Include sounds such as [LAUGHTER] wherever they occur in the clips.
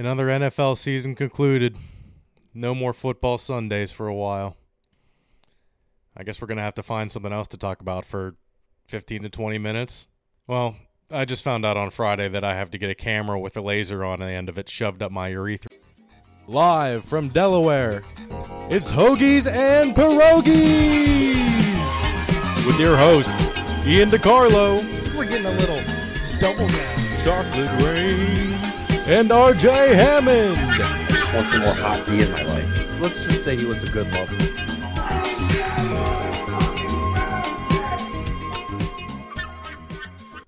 Another NFL season concluded. No more football Sundays for a while. I guess we're going to have to find something else to talk about for 15 to 20 minutes. Well, I just found out on Friday that I have to get a camera with a laser on the end of it shoved up my urethra. Live from Delaware, it's Hoagies and Pierogis with your hosts, Ian DiCarlo, We're getting a little double down. Chocolate Rain, and RJ Hammond. just want some more hot tea in my life. Let's just say he was a good lover.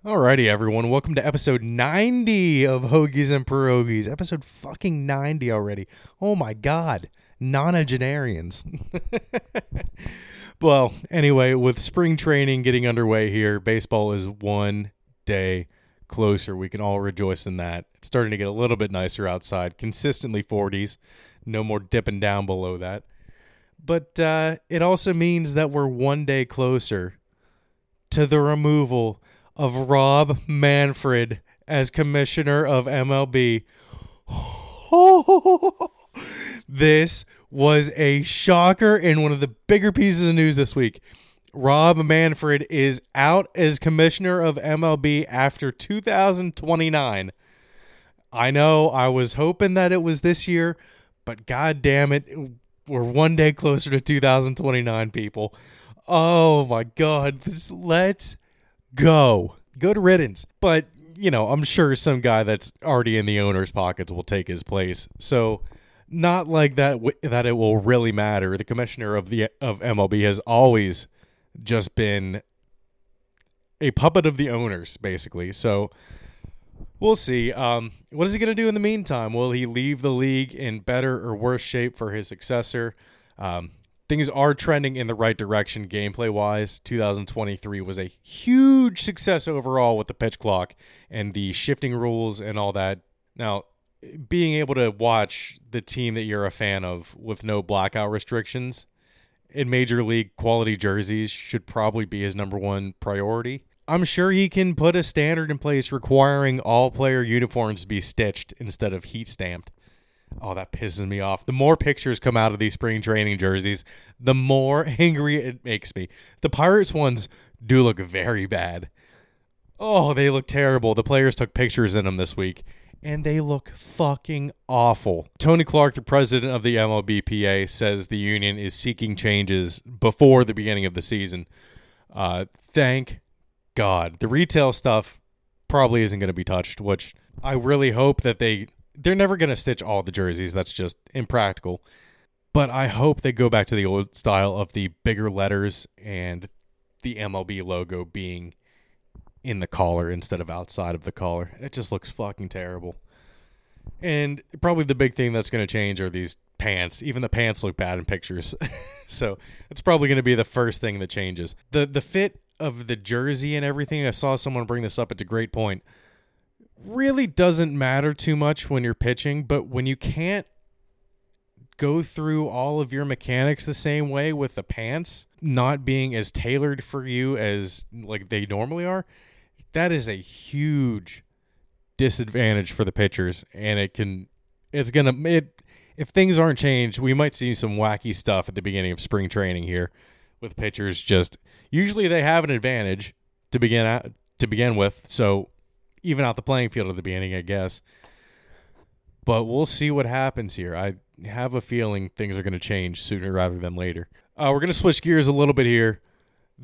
Alrighty, everyone. Welcome to episode 90 of Hoagies and Pierogis. Episode fucking 90 already. Oh my god. Nonagenarians. [LAUGHS] well, anyway, with spring training getting underway here, baseball is one day closer. We can all rejoice in that. It's starting to get a little bit nicer outside, consistently 40s. No more dipping down below that. But uh, it also means that we're one day closer to the removal of Rob Manfred as commissioner of MLB. [LAUGHS] this was a shocker and one of the bigger pieces of news this week. Rob Manfred is out as commissioner of MLB after 2029. I know I was hoping that it was this year, but god damn it, we're one day closer to 2029 people. Oh my god, this, let's go. Good riddance. But, you know, I'm sure some guy that's already in the owner's pockets will take his place. So, not like that that it will really matter. The commissioner of the of MLB has always just been a puppet of the owners basically. So, we'll see. Um, what is he going to do in the meantime? Will he leave the league in better or worse shape for his successor? Um, things are trending in the right direction gameplay wise. 2023 was a huge success overall with the pitch clock and the shifting rules and all that. Now, being able to watch the team that you're a fan of with no blackout restrictions in major league quality jerseys should probably be his number one priority. I'm sure he can put a standard in place requiring all player uniforms to be stitched instead of heat stamped. Oh, that pisses me off. The more pictures come out of these spring training jerseys, the more [LAUGHS] angry it makes me. The Pirates ones do look very bad. Oh, they look terrible. The players took pictures in them this week, and they look fucking awful. Tony Clark, the president of the MLBPA, says the union is seeking changes before the beginning of the season. Uh, thank God. The retail stuff probably isn't going to be touched, which I really hope that they they're never going to stitch all the jerseys. That's just impractical. But I hope they go back to the old style of the bigger letters and the MLB logo being in the collar instead of outside of the collar. It just looks fucking terrible. And probably the big thing that's going to change are these pants. Even the pants look bad in pictures. [LAUGHS] so it's probably going to be the first thing that changes. The the fit of the jersey and everything. I saw someone bring this up. It's a great point really doesn't matter too much when you're pitching, but when you can't go through all of your mechanics the same way with the pants not being as tailored for you as like they normally are, that is a huge disadvantage for the pitchers and it can it's to it if things aren't changed, we might see some wacky stuff at the beginning of spring training here with pitchers just usually they have an advantage to begin at, to begin with. So even out the playing field at the beginning, I guess. But we'll see what happens here. I have a feeling things are going to change sooner rather than later. Uh, we're going to switch gears a little bit here.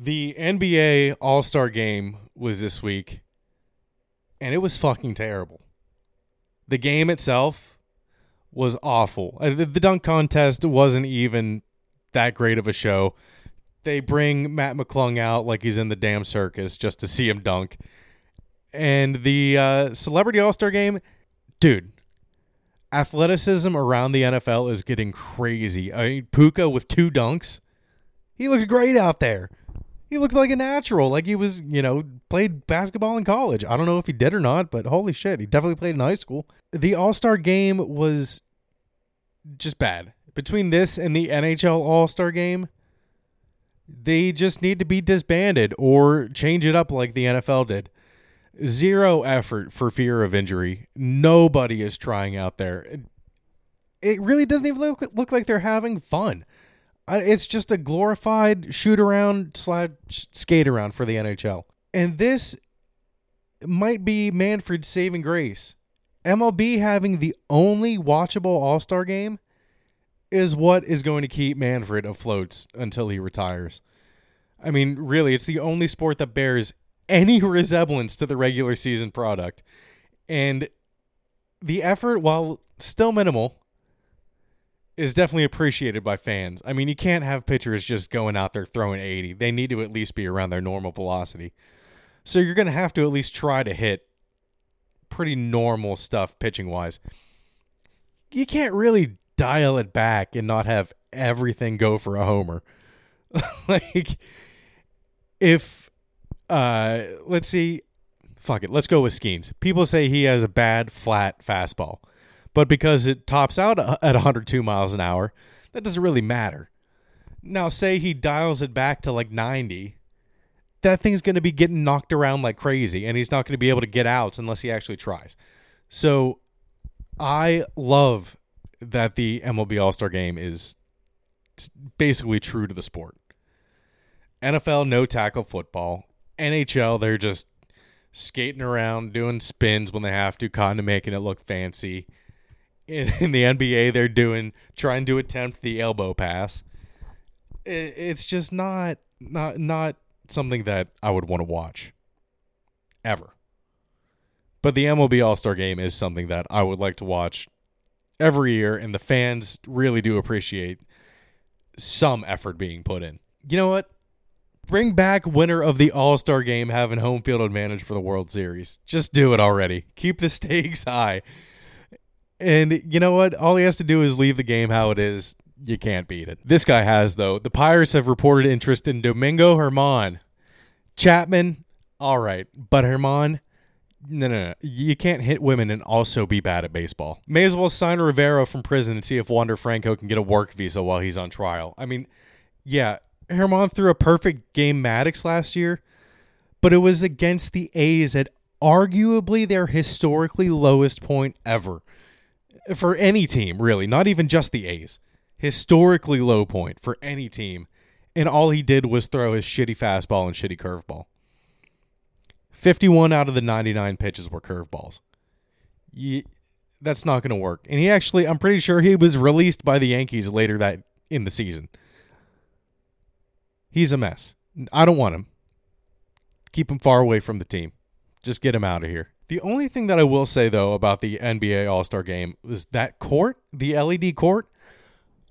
The NBA All Star game was this week, and it was fucking terrible. The game itself was awful. Uh, The, dunk contest wasn't even that great of a show. They bring Mac McClung out like he's in the damn circus just to see him dunk and the uh, celebrity all star game, dude. Athleticism around the NFL is getting crazy. I mean, Puka with two dunks, he looked great out there. He looked like a natural, like he was, you know, played basketball in college. I don't know if he did or not, but holy shit, he definitely played in high school. The All Star game was just bad. Between this and the NHL All Star game, they just need to be disbanded or change it up like the NFL did Zero effort for fear of injury. Nobody is trying out there. It, really doesn't even look, look like they're having fun. It's just a glorified shoot around slash skate around for the NHL. And this might be Manfred's saving grace. MLB having the only watchable All Star game is what is going to keep Manfred afloat until he retires. I mean, really, it's the only sport that bears any [LAUGHS] resemblance to the regular season product. And the effort, while still minimal, is definitely appreciated by fans. I mean, you can't have pitchers just going out there throwing 80. They need to at least be around their normal velocity. So you're going to have to at least try to hit pretty normal stuff pitching wise. You can't really dial it back and not have everything go for a homer. [LAUGHS] like if uh let's see fuck it, let's go with Skenes. People say he has a bad flat fastball. But because it tops out at 102 miles an hour, that doesn't really matter. Now say he dials it back to like 90 that thing's going to be getting knocked around like crazy and he's not going to be able to get out unless he actually tries. So I love that the MLB All-Star game is basically true to the sport. NFL no tackle football. NHL they're just skating around doing spins when they have to kind of making it look fancy. In, [LAUGHS] in the NBA they're doing trying to attempt the elbow pass. It, it's just not not not something that I would want to watch ever. But the MLB All Star game is something that I would like to watch every year, and the fans really do appreciate some effort being put in. You know what? Bring back winner of the All Star game having home field advantage for the World Series. Just do it already. Keep the stakes [LAUGHS] high. And you know what? All he has to do is leave the game how it is you can't beat it. This guy has though. The Pirates have reported interest in Domingo Germán. Chapman, all right, but Germán, no, no, no. You can't hit women and also be bad at baseball. May as well sign Rivero from prison and see if Wander Franco can get a work visa while he's on trial. I mean, yeah, Germán threw a perfect game Maddux last year, but it was against the A's at arguably their historically lowest point ever for any team, really, not even just the A's historically low point for any team, and all he did was throw his shitty fastball and shitty curveball. 51 out of the 99 pitches were curveballs. Ye- that's not going to work. And he actually, I'm pretty sure he was released by the Yankees later that in the season. He's a mess. I don't want him. Keep him far away from the team. Just get him out of here. The only thing that I will say though about the NBA All-Star game was that court, the LED court,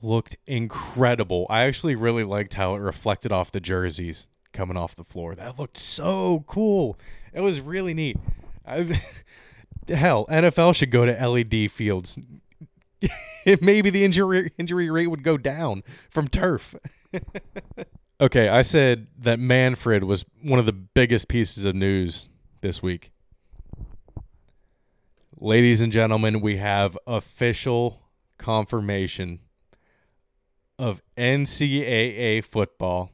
looked incredible. I actually really liked how it reflected off the jerseys coming off the floor. That looked so cool. It was really neat. I, [LAUGHS] hell, NFL should go to LED fields. [LAUGHS] Maybe the injury injury rate would go down from turf. [LAUGHS] okay, I said that Manfred was one of the biggest pieces of news this week. Ladies and gentlemen, we have official confirmation of NCAA football,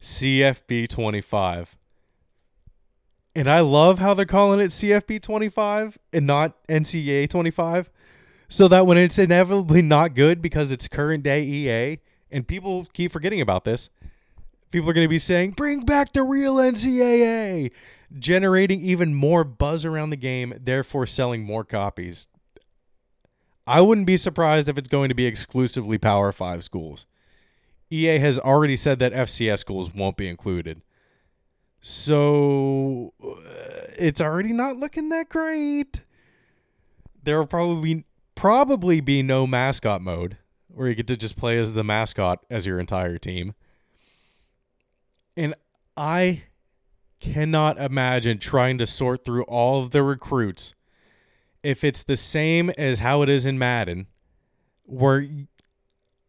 CFB 25. And I love how they're calling it CFB 25 and not NCAA 25. So that when it's inevitably not good because it's current day EA, and people keep forgetting about this, people are going to be saying, bring back the real NCAA, generating even more buzz around the game, therefore selling more copies. I wouldn't be surprised if it's going to be exclusively Power 5 schools. EA has already said that FCS schools won't be included. So uh, it's already not looking that great. There will probably probably be no mascot mode where you get to just play as the mascot as your entire team. And I cannot imagine trying to sort through all of the recruits if it's the same as how it is in Madden, where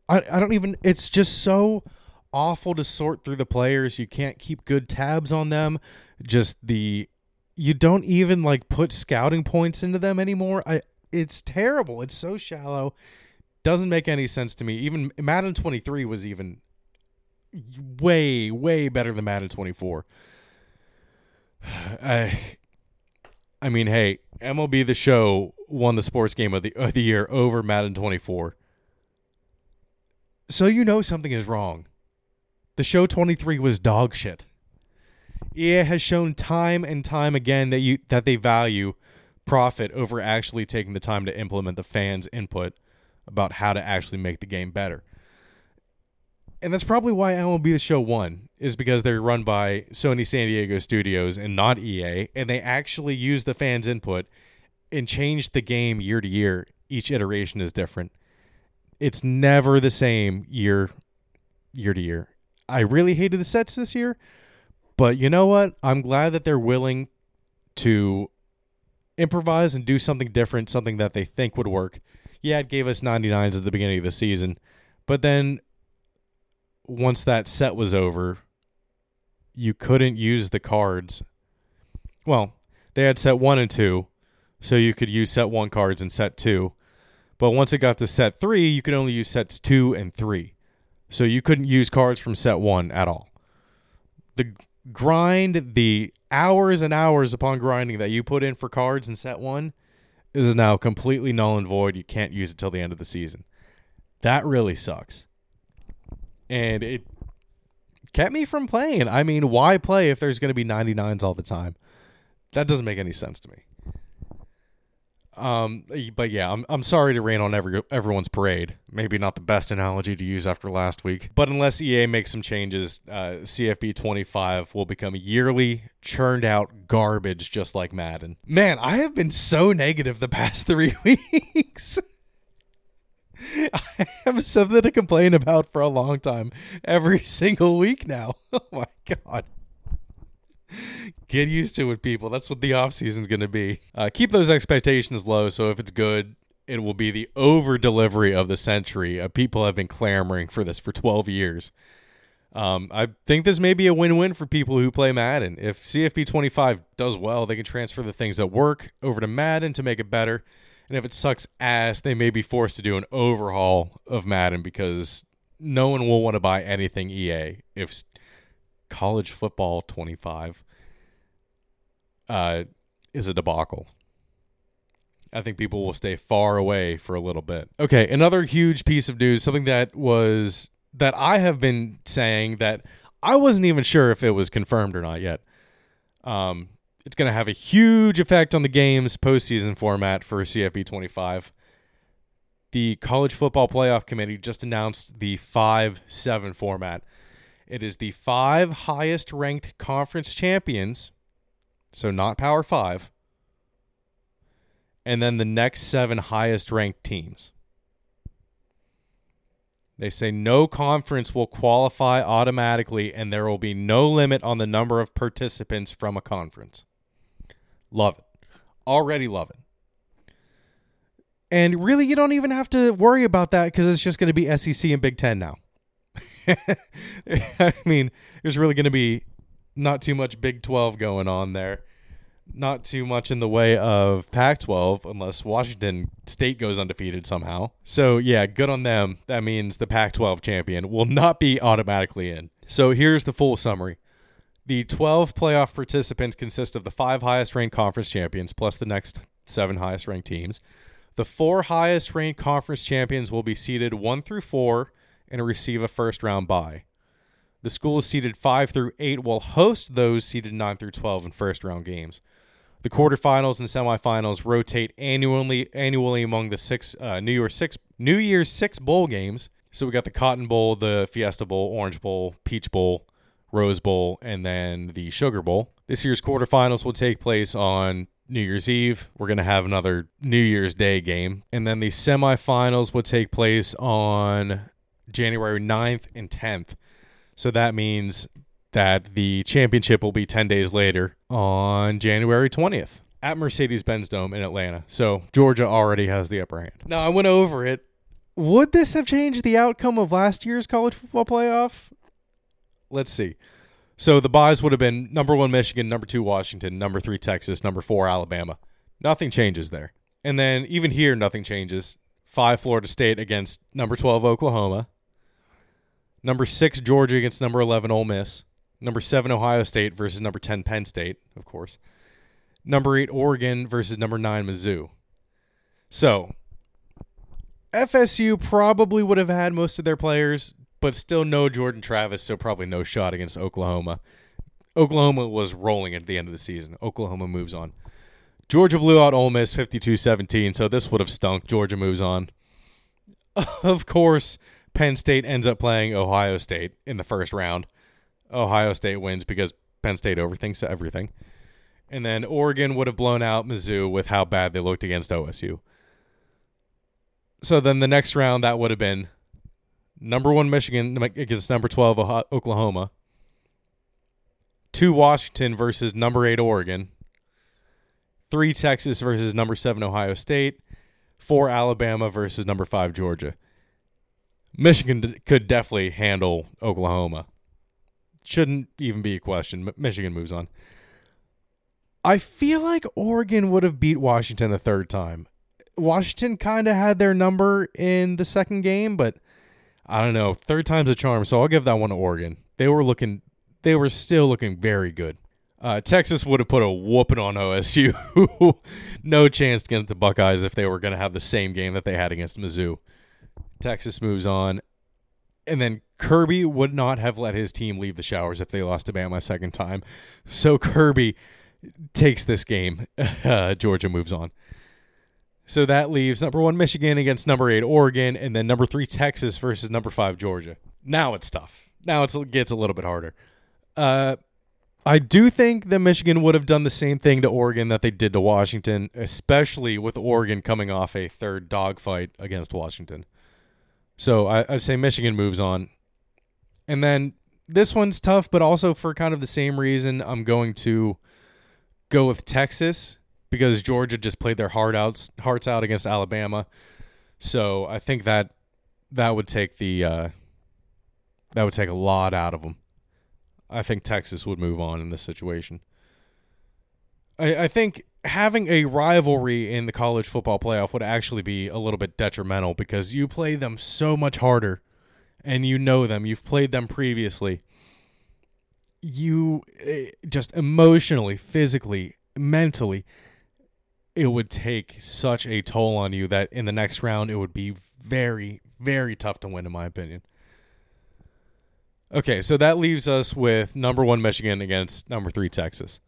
I, I don't even, it's just so awful to sort through the players. You can't keep good tabs on them. Just the, you don't even like put scouting points into them anymore. I, it's terrible. It's so shallow. Doesn't make any sense to me. Even Madden 23 was even way, way better than Madden 24. [SIGHS] I, I mean, hey, MLB the Show won the sports game of the of the year over Madden 24. So you know something is wrong. The show 23 was dog shit. EA has shown time and time again that you that they value profit over actually taking the time to implement the fans' input about how to actually make the game better. And that's probably why MLB The Show won, is because they're run by Sony San Diego Studios and not EA, and they actually use the fans' input and change the game year to year. Each iteration is different. It's never the same year year to year. I really hated the sets this year, but you know what? I'm glad that they're willing to improvise and do something different, something that they think would work. Yeah, it gave us 99s at the beginning of the season, but then once that set was over, you couldn't use the cards. Well, they had set one and two, so you could use set one cards and set two. But once it got to set three, you could only use sets two and three. So you couldn't use cards from set one at all. The grind, the hours and hours upon grinding that you put in for cards in set one is now completely null and void. You can't use it till the end of the season. That really sucks and it kept me from playing. I mean, why play if there's going to be 99s all the time? That doesn't make any sense to me. Um, but yeah, I'm I'm sorry to rain on every everyone's parade. Maybe not the best analogy to use after last week, but unless EA makes some changes, uh, CFB 25 will become yearly churned out garbage, just like Madden. Man, I have been so negative the past [LAUGHS] three weeks. [LAUGHS] I have something to complain about for a long time. Every [LAUGHS] single week now. [LAUGHS] Oh my god. Get used to it, people. That's what the off season's going to be. Uh, keep those expectations low. So if it's good, it will be the over delivery of the century. Uh, people have been clamoring for this for 12 years. Um, I think this may be a win-win for people who play Madden. If CFB 25 does well, they can transfer the things that work over to Madden to make it better. And if it sucks ass, they may be forced to do an overhaul of Madden because no one will want to buy anything EA if college football 25 uh, is a debacle. I think people will stay far away for a little bit. Okay, another huge piece of news, something that was that I have been saying that I wasn't even sure if it was confirmed or not yet. Um, it's going to have a huge effect on the game's postseason format for CFB 25. The College Football Playoff Committee just announced the 5 7 format. It is the five highest ranked conference champions, so not Power 5, and then the next seven highest ranked teams. They say no conference will qualify automatically, and there will be no limit on the number of participants from a conference. Love it. Already love it. And really, you don't even have to worry about that because it's just going to be SEC and Big Ten now. [LAUGHS] I mean, there's really going to be not too much Big 12 going on there. Not too much in the way of Pac 12 unless Washington State goes undefeated somehow. So, yeah, good on them. That means the Pac 12 champion will not be automatically in. So, here's the full summary the 12 playoff participants consist of the five highest ranked conference champions plus the next seven highest ranked teams. The four highest ranked conference champions will be seeded one through four and receive a first round bye. The schools seeded five through eight will host those seeded nine through 12 in first round games. The quarterfinals and semifinals rotate annually annually among the six uh, New Year's six New Year's six bowl games. So we got the Cotton Bowl, the Fiesta Bowl, Orange Bowl, Peach Bowl, Rose Bowl, and then the Sugar Bowl. This year's quarterfinals will take place on New Year's Eve. We're going to have another New Year's Day game. And then the semifinals will take place on January 9th and 10th. So that means that the championship will be 10 days later on January 20th at Mercedes Benz Dome in Atlanta. So Georgia already has the upper hand. Now, I went over it. Would this have changed the outcome of last year's college football playoff? Let's see. So the buys would have been number one Michigan, number two Washington, number three Texas, number four Alabama. Nothing changes there. And then even here, nothing changes. Five Florida State against number 12 Oklahoma. Number six Georgia against number 11 Ole Miss. Number seven Ohio State versus number 10 Penn State, of course. number eight Oregon versus number nine Mizzou. So FSU probably would have had most of their players, but still no Jordan Travis, so probably no shot against Oklahoma. Oklahoma was rolling at the end of the season. Oklahoma moves on. Georgia blew out Ole Miss 52-17, so this would have stunk. Georgia moves on. [LAUGHS] Of course, Penn State ends up playing Ohio State in the first round. Ohio State wins because Penn State overthinks everything. And then Oregon would have blown out Mizzou with how bad they looked against OSU. So then the next round, that would have been number one Michigan against number 12 Oklahoma, two Washington versus number eight Oregon, three Texas versus number seven Ohio State, four Alabama versus number five Georgia. Michigan could definitely handle Oklahoma. Shouldn't even be a question. Michigan moves on. I feel like Oregon would have beat Washington a third time. Washington kind of had their number in the second game, but I don't know. Third time's a charm, so I'll give that one to Oregon. They were looking, they were still looking very good. Uh, Texas would have put a whooping on OSU. [LAUGHS] no chance against the Buckeyes if they were going to have the same game that they had against Mizzou. Texas moves on. And then Kirby would not have let his team leave the showers if they lost to Bama a second time. So Kirby takes this game. [LAUGHS] Uh, Georgia moves on. So that leaves number one Michigan against number eight Oregon, and then number three Texas versus number five Georgia. Now it's tough. Now it gets a little bit harder. Uh, I do think that Michigan would have done the same thing to Oregon that they did to Washington, especially with Oregon coming off a third dogfight against Washington. So I, I'd say Michigan moves on. And then this one's tough, but also for kind of the same reason, I'm going to go with Texas because Georgia just played their heart out, hearts out against Alabama. So I think that that would take the uh, that would take a lot out of them. I think Texas would move on in this situation. I, I think having a rivalry in the college football playoff would actually be a little bit detrimental because you play them so much harder and you know them. You've played them previously. You eh, just emotionally, physically, mentally, it would take such a toll on you that in the next round it would be very, very tough to win, in my opinion. Okay, so that leaves us with number one Michigan against number three Texas.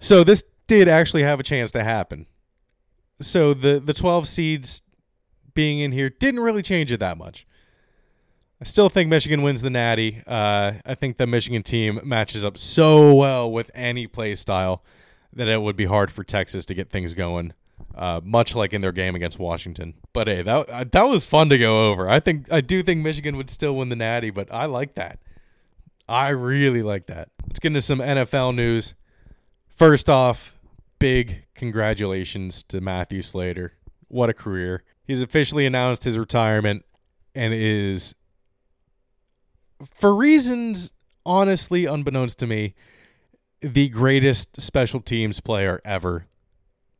So this did actually have a chance to happen. So the the 12 seeds being in here didn't really change it that much. I still think Michigan wins the Natty. Uh, I think the Michigan team matches up so well with any play style that it would be hard for Texas to get things going, uh, much like in their game against Washington. But hey, that uh, that was fun to go over. I think I do think Michigan would still win the Natty, but I like that. I really like that. Let's get into some NFL news. First off, big congratulations to Matthew Slater. What a career. He's officially announced his retirement and is, for reasons honestly unbeknownst to me, the greatest special teams player ever.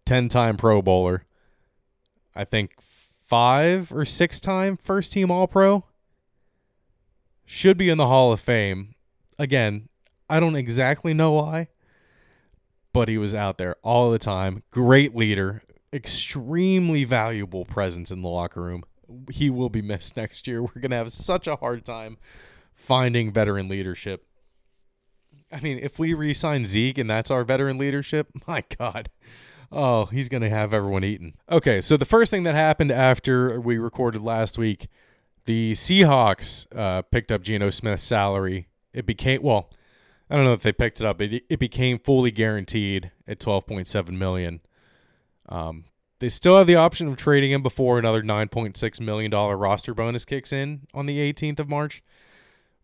10 time Pro Bowler. I think five or six time first team All Pro. Should be in the Hall of Fame. Again, I don't exactly know why, but he was out there all the time. Great leader, extremely valuable presence in the locker room. He will be missed [LAUGHS] next year. We're going to have such a hard time finding veteran leadership I mean, if we re-sign Zeke and that's our veteran leadership, [LAUGHS] my God. Oh, he's going to have everyone eaten. Okay, so the first thing that happened after we recorded last week, the Seahawks uh, picked up Geno Smith's salary. It became well, I don't know if they picked it up. It it became fully guaranteed at twelve point seven million. Um, they still have the option of trading him before another nine point six million dollar roster bonus kicks in on the eighteenth of March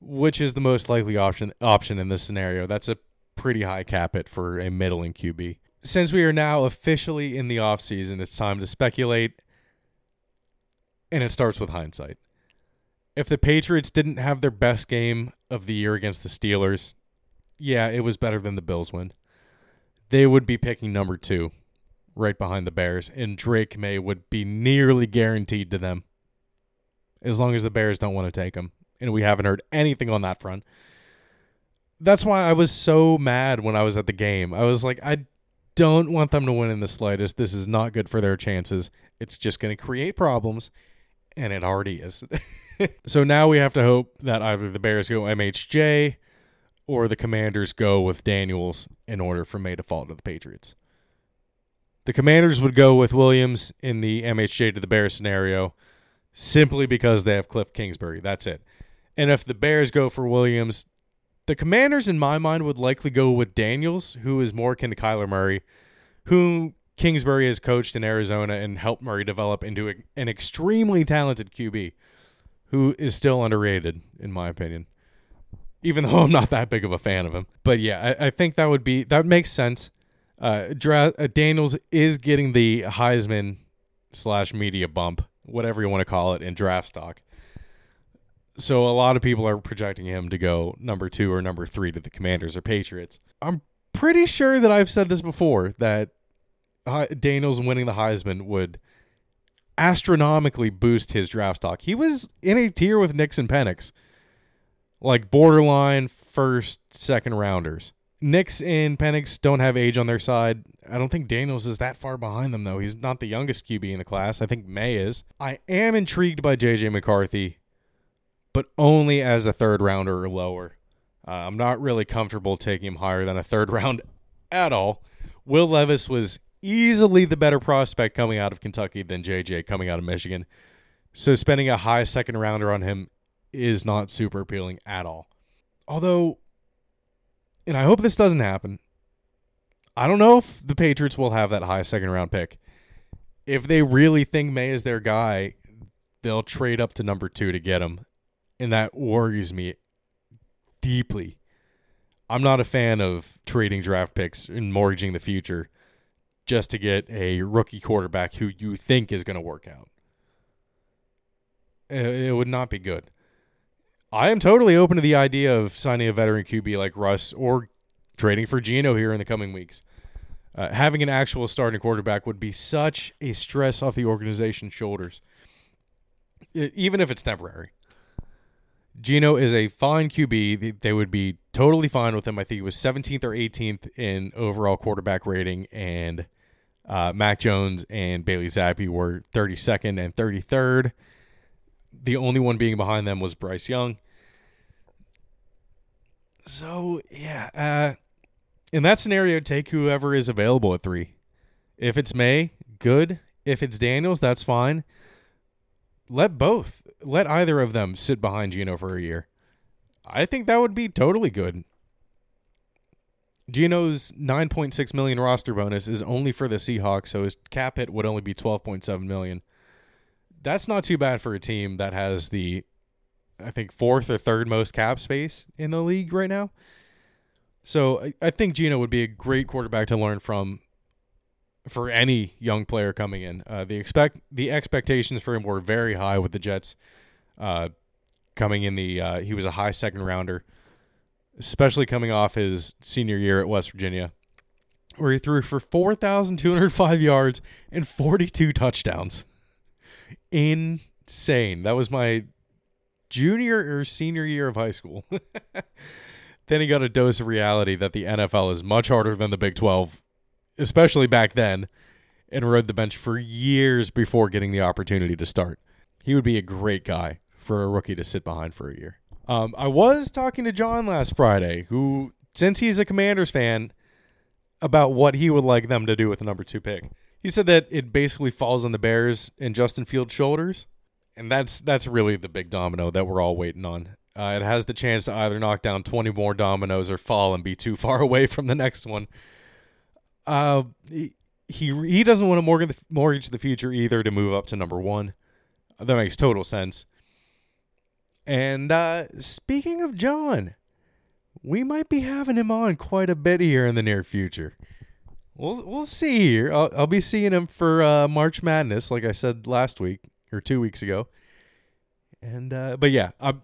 which is the most likely option option in this scenario. That's a pretty high cap hit for a middling QB. Since we are now officially in the offseason, it's time to speculate and it starts with hindsight. If the Patriots didn't have their best game of the year against the Steelers, yeah, it was better than the Bills win. They would be picking number 2 right behind the Bears and Drake Maye would be nearly guaranteed to them as long as the Bears don't want to take him and we haven't heard anything on that front. that's why I was so mad when I was at the game. I was like, I don't want them to win in the slightest. This is not good for their chances. It's just going to create problems, and it already is. [LAUGHS] so now we have to hope that either the Bears go MHJ or the Commanders go with Daniels in order for Maye to fall to the Patriots. The Commanders would go with Williams in the MHJ to the Bears scenario simply because they have Cliff Kingsbury. That's it. And if the Bears go for Williams, the Commanders, in my mind, would likely go with Daniels, who is more akin to Kyler Murray, whom Kingsbury has coached in Arizona and helped Murray develop into an extremely talented QB, who is still underrated, in my opinion. Even [LAUGHS] though I'm not that big of a fan of him, but yeah, I, I think that would be that makes sense. Uh, Dra- uh, Daniels is getting the Heisman slash media bump, whatever you want to call it, in draft stock. So a lot of people are projecting him to go number two or number three to the Commanders or Patriots. I'm pretty sure that I've said this before that Daniels winning the Heisman would astronomically boost his draft stock. He was in a tier with Nix and Penix, like borderline first, second rounders. Nix and Penix don't have age on their side. I don't think Daniels is that far behind them, though. He's not the youngest QB in the class. I think Maye is. I am intrigued by JJ McCarthy but only as a third rounder or lower. Uh, I'm not really comfortable taking him higher than a third [LAUGHS] round at all. Will Levis was easily the better prospect coming out of Kentucky than JJ coming out of Michigan. So spending a high second rounder on him is not super appealing at all. Although, and I hope this doesn't happen, I don't know if the Patriots will have that high second round pick. If they really think Maye is their guy, they'll trade up to number two to get him and that worries me deeply. I'm not a fan of trading draft picks and mortgaging the future just to get a rookie quarterback who you think is going to work out. It would not be good. I am totally open to the idea of signing a veteran QB like Russ or trading for Geno here in the coming weeks. Uh, having an actual starting quarterback would be such a stress off the organization's shoulders, even if it's temporary. Geno is a fine QB. They would be totally fine with him. I think he was 17th or 18th in overall quarterback rating, and uh, Mac Jones and Bailey Zappe were 32nd and 33rd. The only one being behind them was Bryce Young. So yeah, uh, in that scenario, take whoever is available at three. If it's Maye, good. If it's Daniels, that's fine. Let both let either of them sit behind Geno for a year. I think that would be totally good. Geno's 9.6 million roster bonus is only for the Seahawks, so his cap hit would only be 12.7 million. That's not too bad for a team that has the I think fourth or third most cap space in the league right now. So I, I think Geno would be a great quarterback to learn from for any young player coming in. Uh, the expect the expectations for him were very high with the Jets uh, coming in the uh, he was a high second rounder, especially coming off his senior year at West Virginia, where he threw for four thousand two hundred five yards and forty two touchdowns. Insane. That was my junior or senior year of high school. [LAUGHS] then he got a dose of reality that the NFL is much harder than the Big 12 especially back then, and rode the bench for years before getting the opportunity to start. He would be a great guy for a rookie to sit behind for a year. Um, I was talking to John last Friday, who, since he's a Commanders fan, about what he would like them to do with the number two pick. He said that it basically falls on the Bears and Justin Fields' shoulders, and that's that's really the big domino that we're all waiting on. Uh, it has the chance to either knock down 20 more dominoes or fall and be too far [LAUGHS] away from the next one. Uh, he he doesn't want to mortgage the, mortgage the future either to move up to number one. That makes total sense. And uh, speaking of John, we might be having him on quite a bit here in the near future. We'll we'll see here. I'll, I'll be seeing him for uh, March Madness, like I said last week or two weeks ago. And uh, but yeah, I'm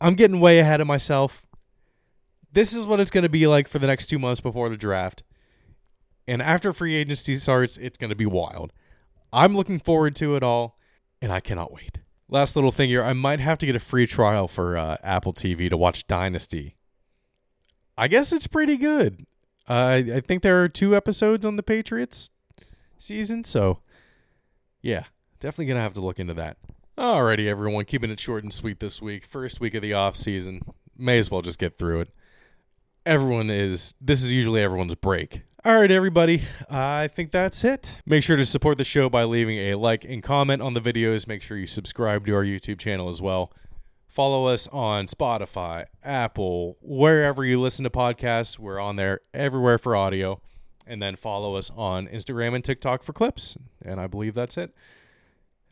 I'm getting way ahead of myself. This is what it's going to be like for the next two months before the draft. And after free agency starts, it's going to be wild. I'm looking forward to it all, and I cannot wait. Last little thing here I might have to get a free trial for uh, Apple TV to watch Dynasty. I guess it's pretty good. Uh, I think there are two episodes on the Patriots season, so yeah, definitely gonna have to look into that. Alrighty, everyone, keeping it short and sweet this week. First week of the off season, may as well just get through it. Everyone is. This is usually everyone's break. All right, everybody. I think that's it. Make sure to support the show by leaving a like and comment on the videos. Make sure you subscribe to our YouTube channel as well. Follow us on Spotify, Apple, wherever you listen to podcasts. We're on there everywhere for audio. And then follow us on Instagram and TikTok for clips. And I believe that's it.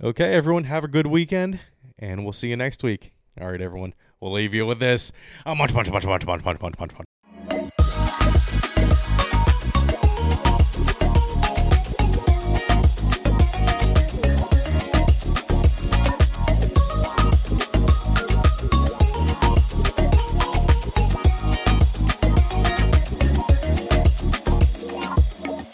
Okay, everyone, have a good weekend, and we'll see you next week. All right, everyone, we'll leave you with this. A munch, munch, munch, munch, munch, munch, munch, munch.